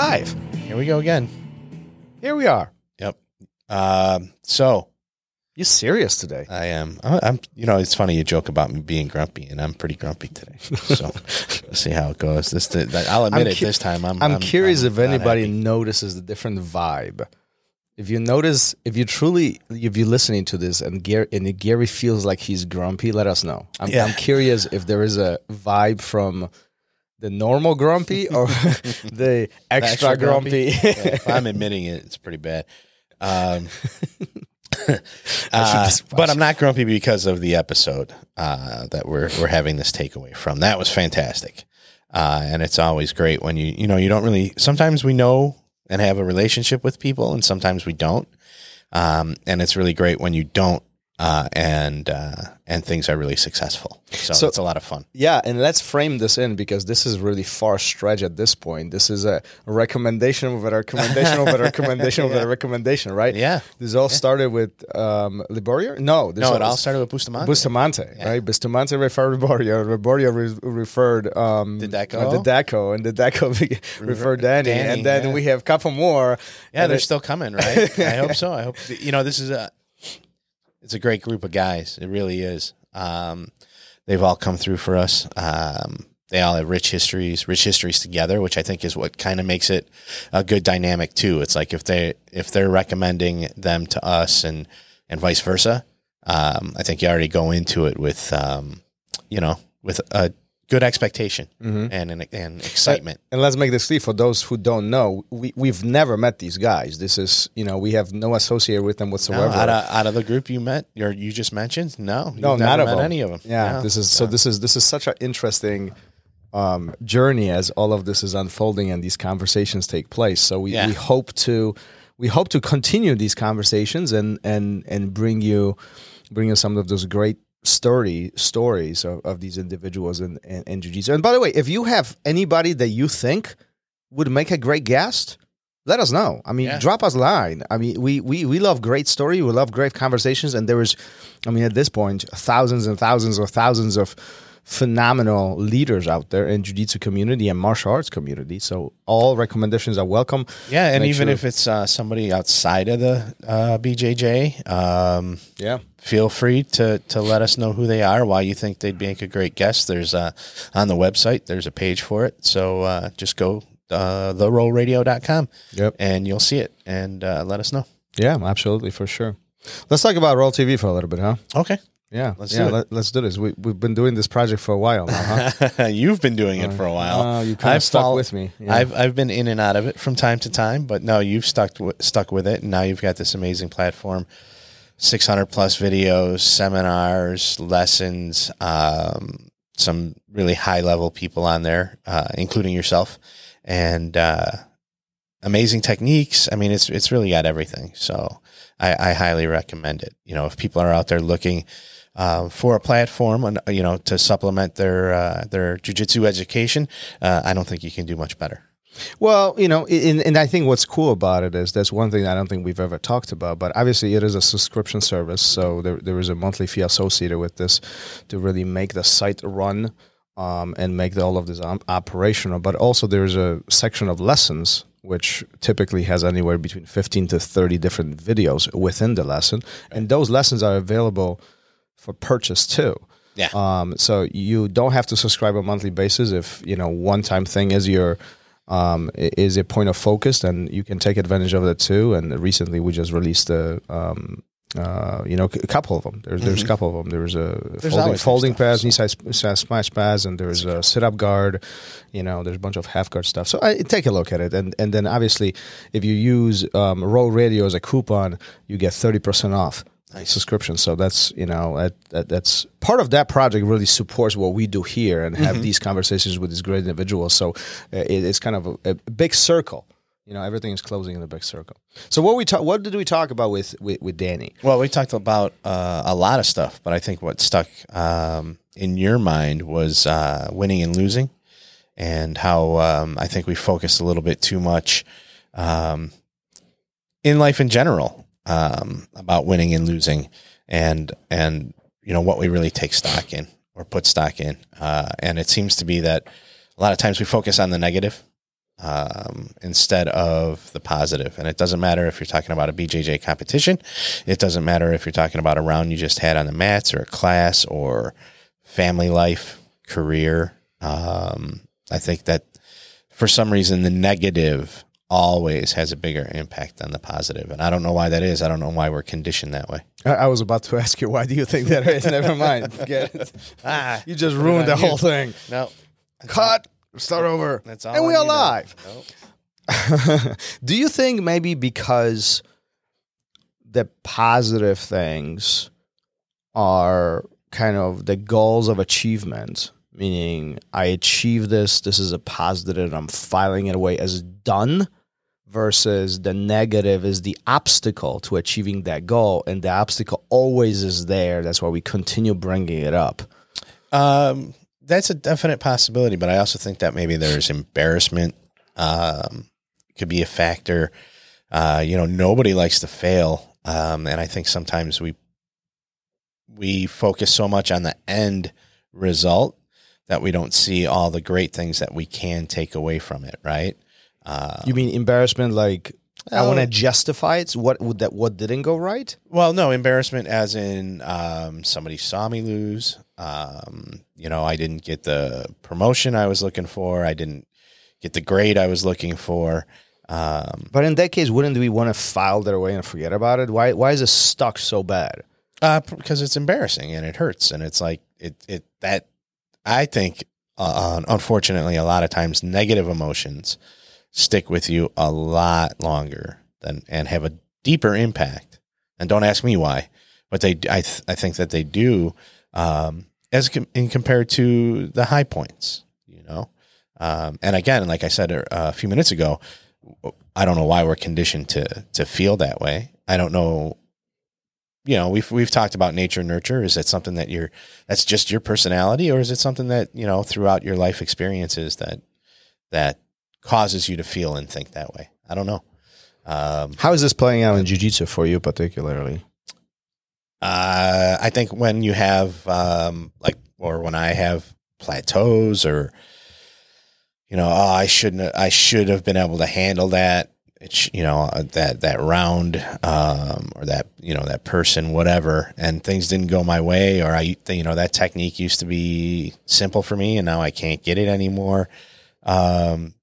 live. Here we go again. Here we are. Yep. Um, so you're serious today? I am. I- I'm. You know, it's funny you joke about me being grumpy, and I'm pretty grumpy today. So we'll see how it goes. This, I'll admit I'm it. cu- This time, I'm. I'm, curious I'm if anybody happy. notices the different vibe. If you notice, if you truly, if you're listening to this and Gary, and Gary feels like he's grumpy, let us know. I'm, Yeah. I'm curious if there is a vibe from the normal grumpy or the extra, extra grumpy. grumpy? Yeah, I'm admitting it, it's pretty bad. Um, uh, but I'm not grumpy because of the episode uh, that we're we're having this takeaway from. That was fantastic, uh, and it's always great when you you know you don't really. Sometimes we know and have a relationship with people, and sometimes we don't. Um, and it's really great when you don't, uh, and uh, and things are really successful. So, So- it's a lot of fun. Yeah, and let's frame this in because this is really far stretch at this point. This is a recommendation of a recommendation of a recommendation of a recommendation, right? Yeah. This all started with um, Liborio? No, this No, it all started with Bustamante. Bustamante, right? Bustamante referred Liborio. Liborio re- referred um, The Deco? uh, the Deco, and the Deco referred Danny, Danny, and then yeah. we have a couple more. Yeah, they're it- still coming, right? I hope so. I hope you know this is a it's a great group of guys. It really is. Um, they've all come through for us. Um, they all have rich histories, rich histories together, which I think is what kind of makes it a good dynamic too. It's like if they if they're recommending them to us and and vice versa. Um, I think you already go into it with um, you know with a good expectation Mhm. and an, and excitement. And let's make this clear for those who don't know, we, we've never met these guys. This is, you know, we have no associate with them No, whatsoever. out of out of the group you met or you just mentioned, no, you've no, not of any of them. Yeah, No. this is so. This is this is such an interesting um, journey as all of this is unfolding and these conversations take place. So we, Yeah. we hope to we hope to continue these conversations and and and bring you bring you some of those great story stories of, of these individuals in, in, in jiu-jitsu. And by the way, if you have anybody that you think would make a great guest, let us know. I mean, Yeah. drop us a line. I mean, we, we we love great story. We love great conversations, and there is, I mean, at this point, thousands and thousands of thousands of phenomenal leaders out there in jiu-jitsu community and martial arts community. So all recommendations are welcome. yeah, and make even sure- if it's uh, somebody outside of the uh, BJJ, um, Yeah. feel free to to let us know who they are, why you think they'd make a great guest. There's uh, on the website. There's a page for it, so uh, just go uh, therollradio.com Yep. and you'll see it and uh, let us know. Yeah, absolutely for sure. Let's talk about Roll TV for a little bit, huh? Okay, Yeah, Let's yeah. do it. Let, let's do this. We, we've been doing this project for a while now, huh? you've been doing it for a while. Oh, you kind of stuck with me. Yeah. I've I've been in and out of it from time to time, but no, you've stuck w- stuck with it, and now you've got this amazing platform, six hundred plus videos, seminars, lessons, um, some really high level people on there, uh, including yourself, and uh, amazing techniques. I mean, it's it's really got everything. So I, I highly recommend it. You know, if people are out there looking. Uh, for a platform, you know, to supplement their uh, their jujitsu education, uh, I don't think you can do much better. Well, you know, and, and I think what's cool about it is that's one thing I don't think we've ever talked about. But obviously, it is a subscription service, so there there is a monthly fee associated with this to really make the site run um, and make the, all of this um, operational. But also, there's a section of lessons which typically has anywhere between 15 to 30 different videos within the lesson, and those lessons are available for purchase too. Yeah. Um, so you don't have to subscribe on a monthly basis. If you know one time thing is your um, is a point of focus, then you can take advantage of that too. And recently we just released a um, uh, you know a couple of them. There's there's a couple of them. There's a folding, folding pads, so- knee side side smash pads, and there's a sit up guard. You know, there's a bunch of half guard stuff. So I, take a look at it, and and then obviously if you use um, Roll Radio as a coupon, you get thirty percent off subscription. So that's you know that, that that's part of that project really supports what we do here and have these conversations with these great individuals. So uh, it, it's kind of a, a big circle. You know, everything is closing in a big circle. So what we talk, what did we talk about with with, with Danny? Well, we talked about uh, a lot of stuff, but I think what stuck um, in your mind was uh, winning and losing, and how um, I think we focused a little bit too much um, in life in general um, about winning and losing, and and you know what we really take stock in or put stock in. Uh, and it seems to be that a lot of times we focus on the negative um, instead of the positive. And it doesn't matter if you're talking about a BJJ competition. It doesn't matter if you're talking about a round you just had on the mats or a class or family life, career. Um, I think that for some reason the negative always has a bigger impact than the positive, and I don't know why that is. I don't know why we're conditioned that way. I, I was about to ask you, why do you think that is? Never mind. Forget it. Ah, You just ruined the you. whole thing. no, Cut. Start over. that's all. and we are live. Nope. do you think maybe because the positive things are kind of the goals of achievement, meaning I achieve this, this is a positive, I'm filing it away as done, versus the negative is the obstacle to achieving that goal, and the obstacle always is there. That's why we continue bringing it up. Um, that's a definite possibility, but I also think that maybe there's embarrassment. Um, could be a factor. Uh, you know, nobody likes to fail, um, and I think sometimes we we focus so much on the end result that we don't see all the great things that we can take away from it. Right? Uh, You mean embarrassment? Like I want to justify it. What would that? What didn't go right? Well, no embarrassment, as in um, somebody saw me lose. Um, you know, I didn't get the promotion I was looking for. I didn't get the grade I was looking for. Um, But in that case, wouldn't we want to file that away and forget about it? Why? Why is it stuck so bad? uh, because it's embarrassing and it hurts, and it's like it it that I think, uh, unfortunately, a lot of times negative emotions stick with you a lot longer than and have a deeper impact. And don't ask me why, but they I th- I think that they do um, as com- in compared to the high points, you know. Um, and again, like I said uh, a few minutes ago, I don't know why we're conditioned to to feel that way. I don't know. You know, we've we've talked about nature and nurture. Is that something that you're that's just your personality, or is it something that you know throughout your life experiences that that causes you to feel and think that way? I don't know. Um, How is this playing out in jiu-jitsu for you particularly? Uh, I think when you have um, like, or when I have plateaus, or you know, oh, I shouldn't, I should have been able to handle that. It's you know uh, that that round, um, or that you know that person, whatever, and things didn't go my way, or I, you know, that technique used to be simple for me, and now I can't get it anymore. Um,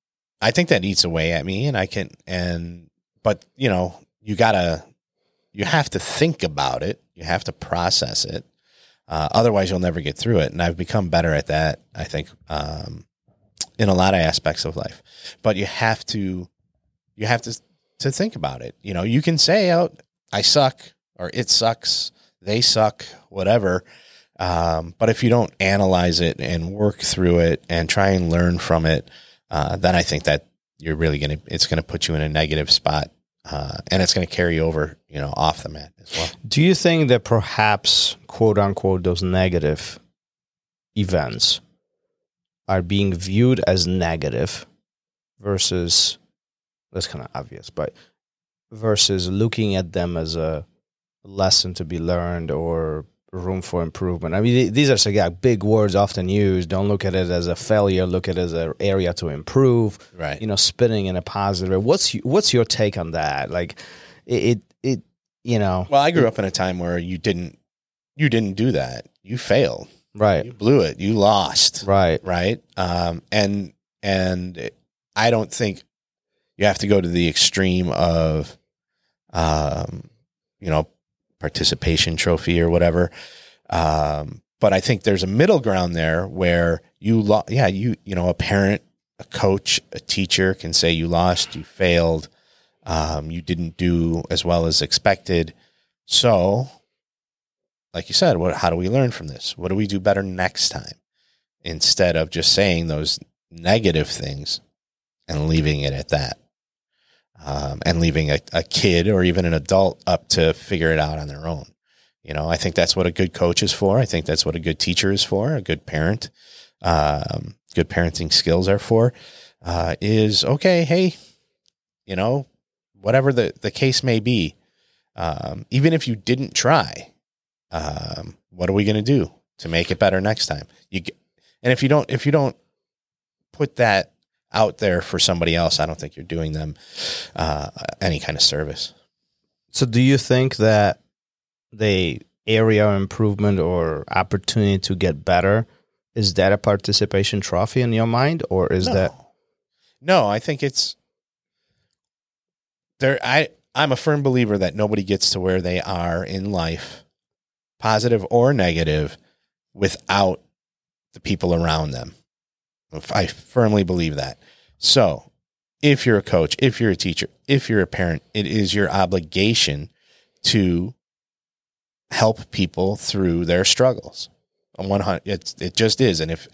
I think that eats away at me, and I can, and but you know, you gotta you have to think about it. You have to process it. Uh, otherwise, you'll never get through it. And I've become better at that. I think um, in a lot of aspects of life. But you have to, you have to to think about it. You know, you can say out, "I suck" or "It sucks," "They suck," whatever. Um, but if you don't analyze it and work through it and try and learn from it, uh, then I think that you're really gonna it's gonna put you in a negative spot uh, and it's going to carry over, you know, off the mat as well. Do you think that perhaps, quote unquote, those negative events are being viewed as negative versus that's kind of obvious, but versus looking at them as a lesson to be learned or room for improvement? I mean, these are big words often used. Don't look at it as a failure. Look at it as an area to improve. Right. You know, spinning in a positive. way. What's what's your take on that? Like, it it, it you know, Well, I grew up in a time where you didn't you didn't do that. You failed. right, You blew it. You lost. right. Right. Um, and and I don't think you have to go to the extreme of, um, you know, participation trophy or whatever. Um, but I think there's a middle ground there where you, lo- yeah, you, you know, a parent, a coach, a teacher can say you lost, you failed, um, you didn't do as well as expected. So, like you said, what, how do we learn from this? What do we do better next time? Instead of just saying those negative things and leaving it at that. Um, and leaving a, a kid or even an adult up to figure it out on their own. You know, I think that's what a good coach is for. I think that's what a good teacher is for. A good parent, um, good parenting skills are for. Uh, is okay. Hey, you know, whatever the, the case may be. Um, even if you didn't try, um, what are we going to do to make it better next time? You and if you don't, if you don't put that out there for somebody else, I don't think you're doing them uh, any kind of service. So, do you think that the area of improvement or opportunity to get better is that a participation trophy in your mind, or is no. that no? I think it's there. I I'm a firm believer that nobody gets to where they are in life, positive or negative, without the people around them. I firmly believe that. So, if you're a coach, if you're a teacher, if you're a parent, it is your obligation to help people through their struggles. One hundred, it it just is. And if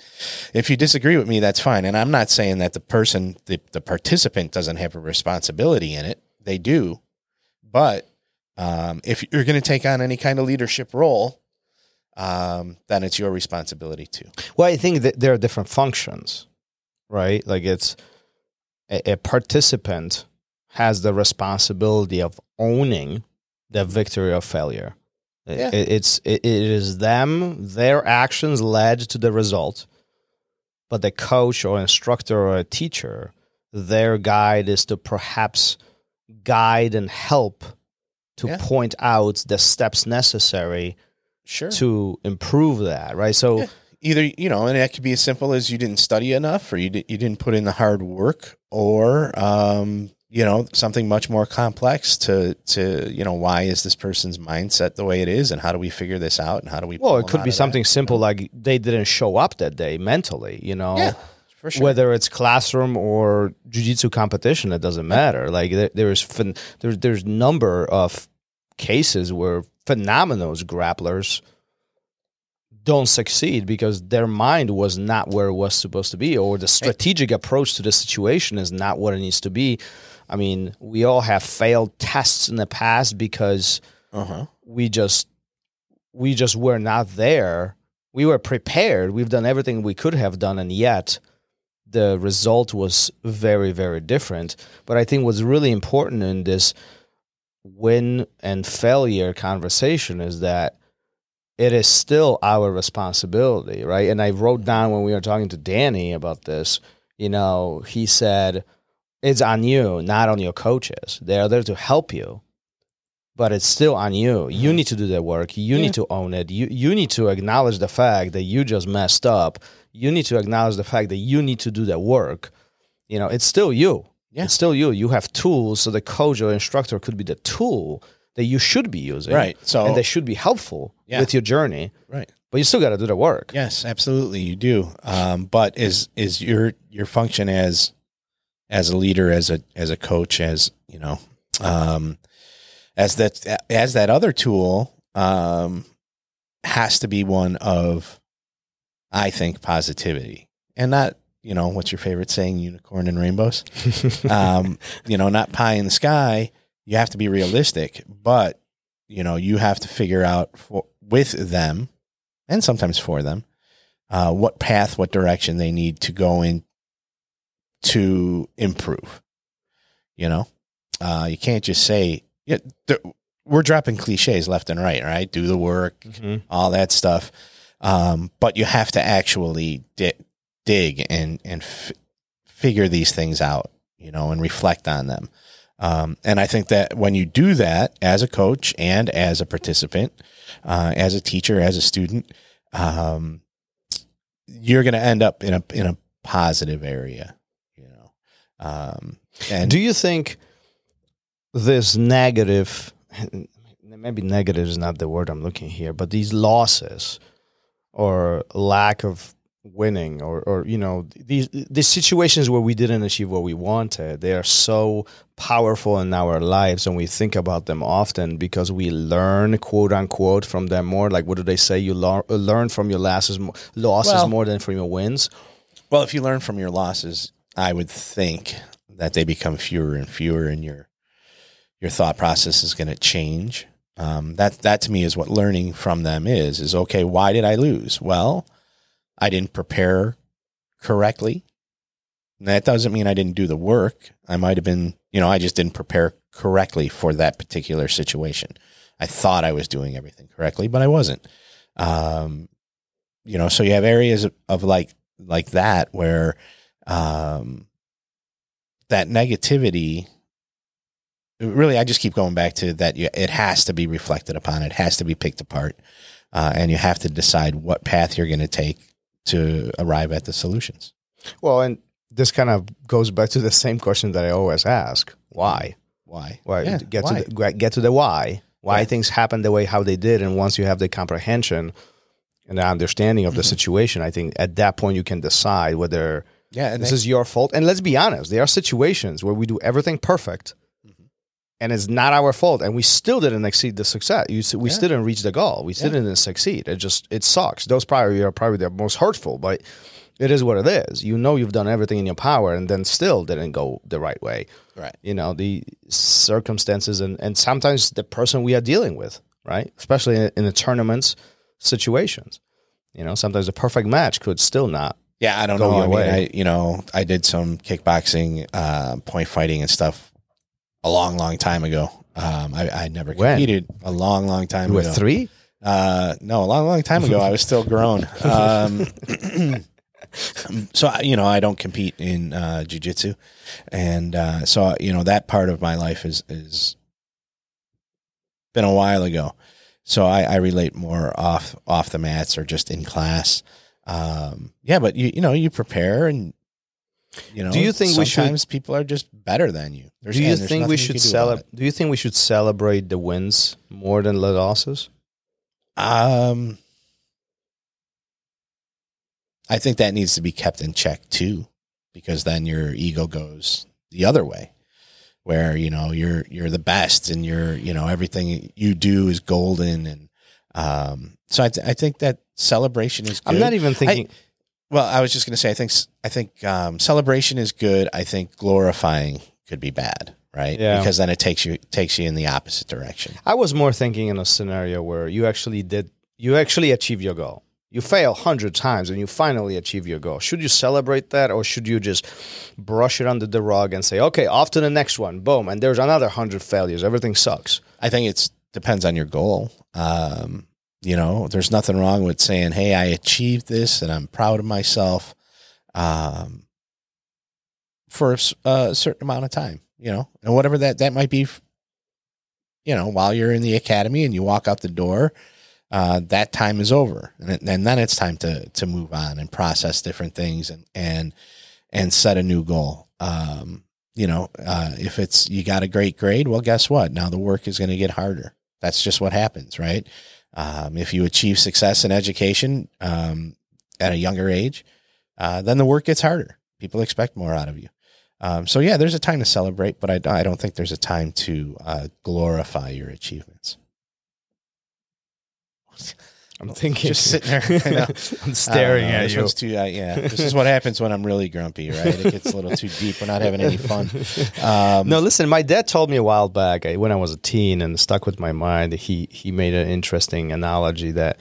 if you disagree with me, that's fine. And I'm not saying that the person, the the participant, doesn't have a responsibility in it. They do, but um, if you're going to take on any kind of leadership role, um, then it's your responsibility too. Well, I think that there are different functions, right? Like it's a, a participant has the responsibility of owning the victory or failure. Yeah. It, it's it, it is them, their actions led to the result, but the coach or instructor or a teacher, their guide is to perhaps guide and help to Yeah. point out the steps necessary Sure. to improve that, right? So Yeah. Either you know, and that could be as simple as you didn't study enough, or you di- you didn't put in the hard work, or um, you know, something much more complex to to you know, why is this person's mindset the way it is, and how do we figure this out, and how do we? Well, it could be of that, something you simple know? like they didn't show up that day mentally, you know. yeah, for sure. Whether it's classroom or jiu-jitsu competition, it doesn't matter. Like there, there's phen- there's there's number of cases where phenomenal grapplers don't succeed because their mind was not where it was supposed to be, or the strategic approach to the situation is not what it needs to be. I mean, we all have failed tests in the past because uh huh. we just we just were not there we were prepared we've done everything we could have done and yet the result was very very different but i think what's really important in this win and failure conversation is that it is still our responsibility right and i wrote down when we were talking to danny about this you know he said it's on you not on your coaches they are there to help you but it's still on you. You mm-hmm. need to do the work. You Yeah. need to own it. You you need to acknowledge the fact that you just messed up. You need to acknowledge the fact that you need to do the work. You know, it's still you. Yeah. It's still you. You have tools, so the coach or instructor could be the tool that you should be using. Right. So And they should be helpful Yeah. with your journey. right. But you still got to do the work. Yes, absolutely, you do. Um, but is is your your function as as a leader, as a as a coach, as you know, um, as that as that other tool um, has to be one of, I think, positivity, and not you know what's your favorite saying, unicorn and rainbows. um, you know, not pie in the sky. You have to be realistic, but you know, you have to figure out for, with them, and sometimes for them, uh, what path, what direction they need to go in to improve. You know, uh, you can't just say, yeah, we're dropping cliches left and right, right? Do the work, Mhm. all that stuff. Um, but you have to actually di- dig and, and f- figure these things out, you know, and reflect on them. Um, and I think that when you do that as a coach and as a participant, uh, as a teacher, as a student, um, you're going to end up in a in a positive area, you know. Um, and Do you think this negative, maybe negative is not the word I'm looking here, but these losses or lack of winning or, or you know these these situations where we didn't achieve what we wanted they are so powerful in our lives and we think about them often because we learn quote unquote from them more like what do they say you lear- learn from your losses losses Well- more than from your wins Well, if you learn from your losses, I would think that they become fewer and fewer, and your your thought process is going to change. Um, that that to me is what learning from them is. Is okay. Why did I lose? Well, I didn't prepare correctly. that doesn't mean I didn't do the work. I might have been, you know, I just didn't prepare correctly for that particular situation. I thought I was doing everything correctly, but I wasn't. Um, you know, so you have areas of, of like like that where um, that negativity. Really, I just keep going back to that. You, it has to be reflected upon. It has to be picked apart, uh, and you have to decide what path you're going to take to arrive at the solutions. Well, and this kind of goes back to the same question that I always ask: Why? Why? Why? Yeah, get why? to the, get to the why. Why Yeah. things happen the way how they did, and once you have the comprehension and the understanding of the Mm-hmm. situation, I think at that point you can decide whether Yeah, this is your fault. And let's be honest, there are situations where we do everything perfect. And it's not our fault, and we still didn't exceed the success. We Yeah. still didn't reach the goal. We still Yeah. didn't succeed. It just it sucks. Those probably are probably the most hurtful, but it is what it is. You know you've done everything in your power, and then still didn't go the right way. right. You know the circumstances, and and sometimes the person we are dealing with, right? Especially in, in the tournaments situations. You know, sometimes a perfect match could still not Yeah, I don't know. I mean, way. I you know, I did some kickboxing, uh, point fighting and stuff a long, long time ago. Um, I, I never When? competed a long, long time You were ago. three. Uh, no, a long, long time ago. I was still grown. Um, so you know, I don't compete in uh, jujitsu, and uh, so you know that part of my life is is been a while ago. So I, I relate more off off the mats or just in class. Um, yeah, but you you know you prepare and you know. Do you think we should- sometimes people are just better than you? There's, Do you think we should can do about celebrate? Do you think we should celebrate the wins more than the losses? Um, I think that needs to be kept in check too, because then your ego goes the other way, where you know you're you're the best and you're you know everything you do is golden and um. So I th- I think that celebration is. Good. I'm not even thinking. Well, I was just going to say, I think I think um, celebration is good. I think glorifying could be bad, right? Yeah. Because then it takes you takes you in the opposite direction. I was more thinking in a scenario where you actually did, you actually achieve your goal. You fail hundred times and you finally achieve your goal. Should you celebrate that, or should you just brush it under the rug and say, "Okay, off to the next one"? Boom, and there's another hundred failures. Everything sucks. I think it's depends on your goal. Um, you know, there's nothing wrong with saying, "Hey, I achieved this, and I'm proud of myself." Um, for a certain amount of time, you know, and whatever that that might be. You know, while you're in the academy and you walk out the door, uh, that time is over, and, it- and then it's time to to move on and process different things and and and set a new goal. Um, you know, uh, if it's you got a great grade, well, guess what? Now the work is going to get harder. That's just what happens, right? Um, if you achieve success in education um, at a younger age, uh, then the work gets harder. People expect more out of you. Um, so yeah, there's a time to celebrate, but I, I don't think there's a time to uh, glorify your achievements. I'm thinking, Just sitting there, I know. I'm staring know. at this you. one's too, uh, yeah, this is what happens when I'm really grumpy, right? It gets a little too deep. We're not having any fun. Um, no, listen. My dad told me a while back when I was a teen and stuck with my mind. He he made an interesting analogy that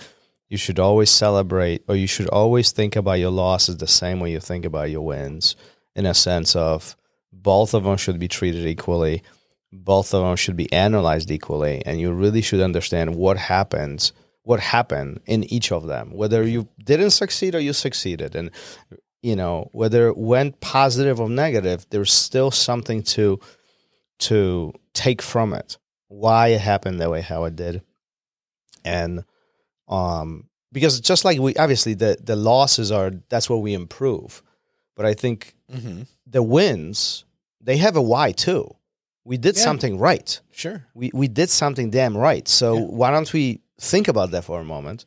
you should always celebrate, or you should always think about your losses the same way you think about your wins. In a sense of both of them should be treated equally, both of them should be analyzed equally, and you really should understand what happens, what happened in each of them, whether you didn't succeed or you succeeded, and you know whether it went positive or negative. There's still something to to take from it why it happened that way how it did and um because just like we obviously the the losses are that's where we improve but i think mhm. the wins they have a why too we did Yeah. something right Sure. we we did something damn right so Yeah. why don't we think about that for a moment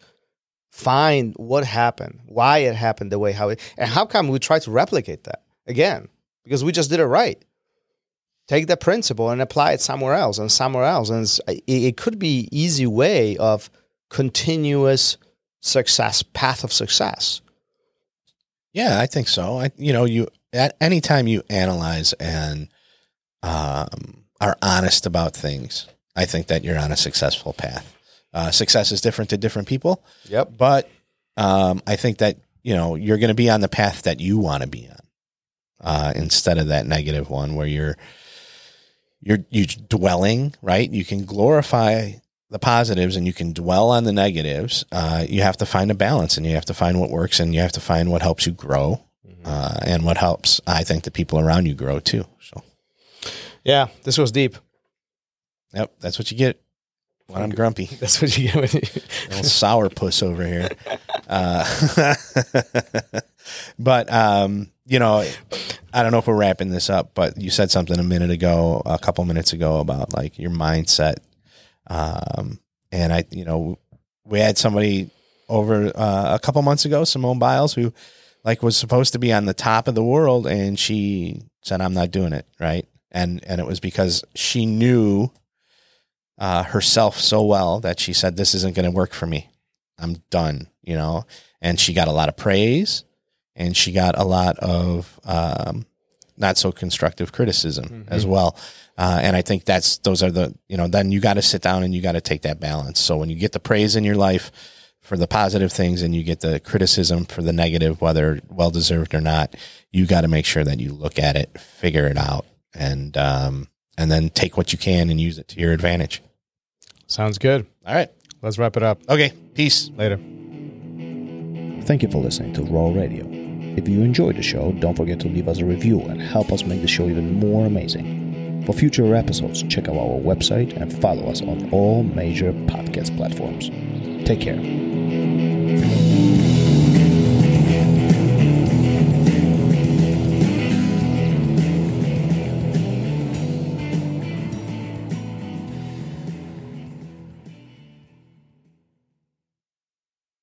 find what happened why it happened the way how it and how come we try to replicate that again because we just did it right take that principle and apply it somewhere else and somewhere else and it, it could be easy way of continuous success path of success Yeah, I think so. I, you know, you at any time you analyze and um, are honest about things, I think that you're on a successful path. Uh, success is different to different people, yep but um, I think that you know you're going to be on the path that you want to be on. uh, instead of that negative one where you're you're you dwelling right. You can glorify the positives and you can dwell on the negatives. Uh, you have to find a balance and you have to find what works and you have to find what helps you grow uh, and what helps I think the people around you grow too. So Yeah, this was deep. yep, that's what you get when I'm grumpy. That's what you get when you, little sour puss over here. Uh, but um, you know, I don't know if we're wrapping this up, but you said something a minute ago, a couple minutes ago about like your mindset. Um, and I, you know, we had somebody over uh, a couple months ago, Simone Biles, who like was supposed to be on the top of the world, and she said, "I'm not doing it." Right, and and it was because she knew uh, herself so well that she said, "This isn't going to work for me. I'm done." You know, and she got a lot of praise, and she got a lot of um, not so constructive criticism as well. Uh, and I think that's those are the you know then you got to sit down and you got to take that balance. So when you get the praise in your life for the positive things and you get the criticism for the negative, whether well deserved or not, you got to make sure that you look at it, figure it out, and um, and then take what you can and use it to your advantage. Sounds good. All right. Let's wrap it up. Okay. Peace. Later. Thank you for listening to Roll Radio. If you enjoyed the show, don't forget to leave us a review and help us make the show even more amazing. For future episodes, check out our website and follow us on all major podcast platforms. Take care.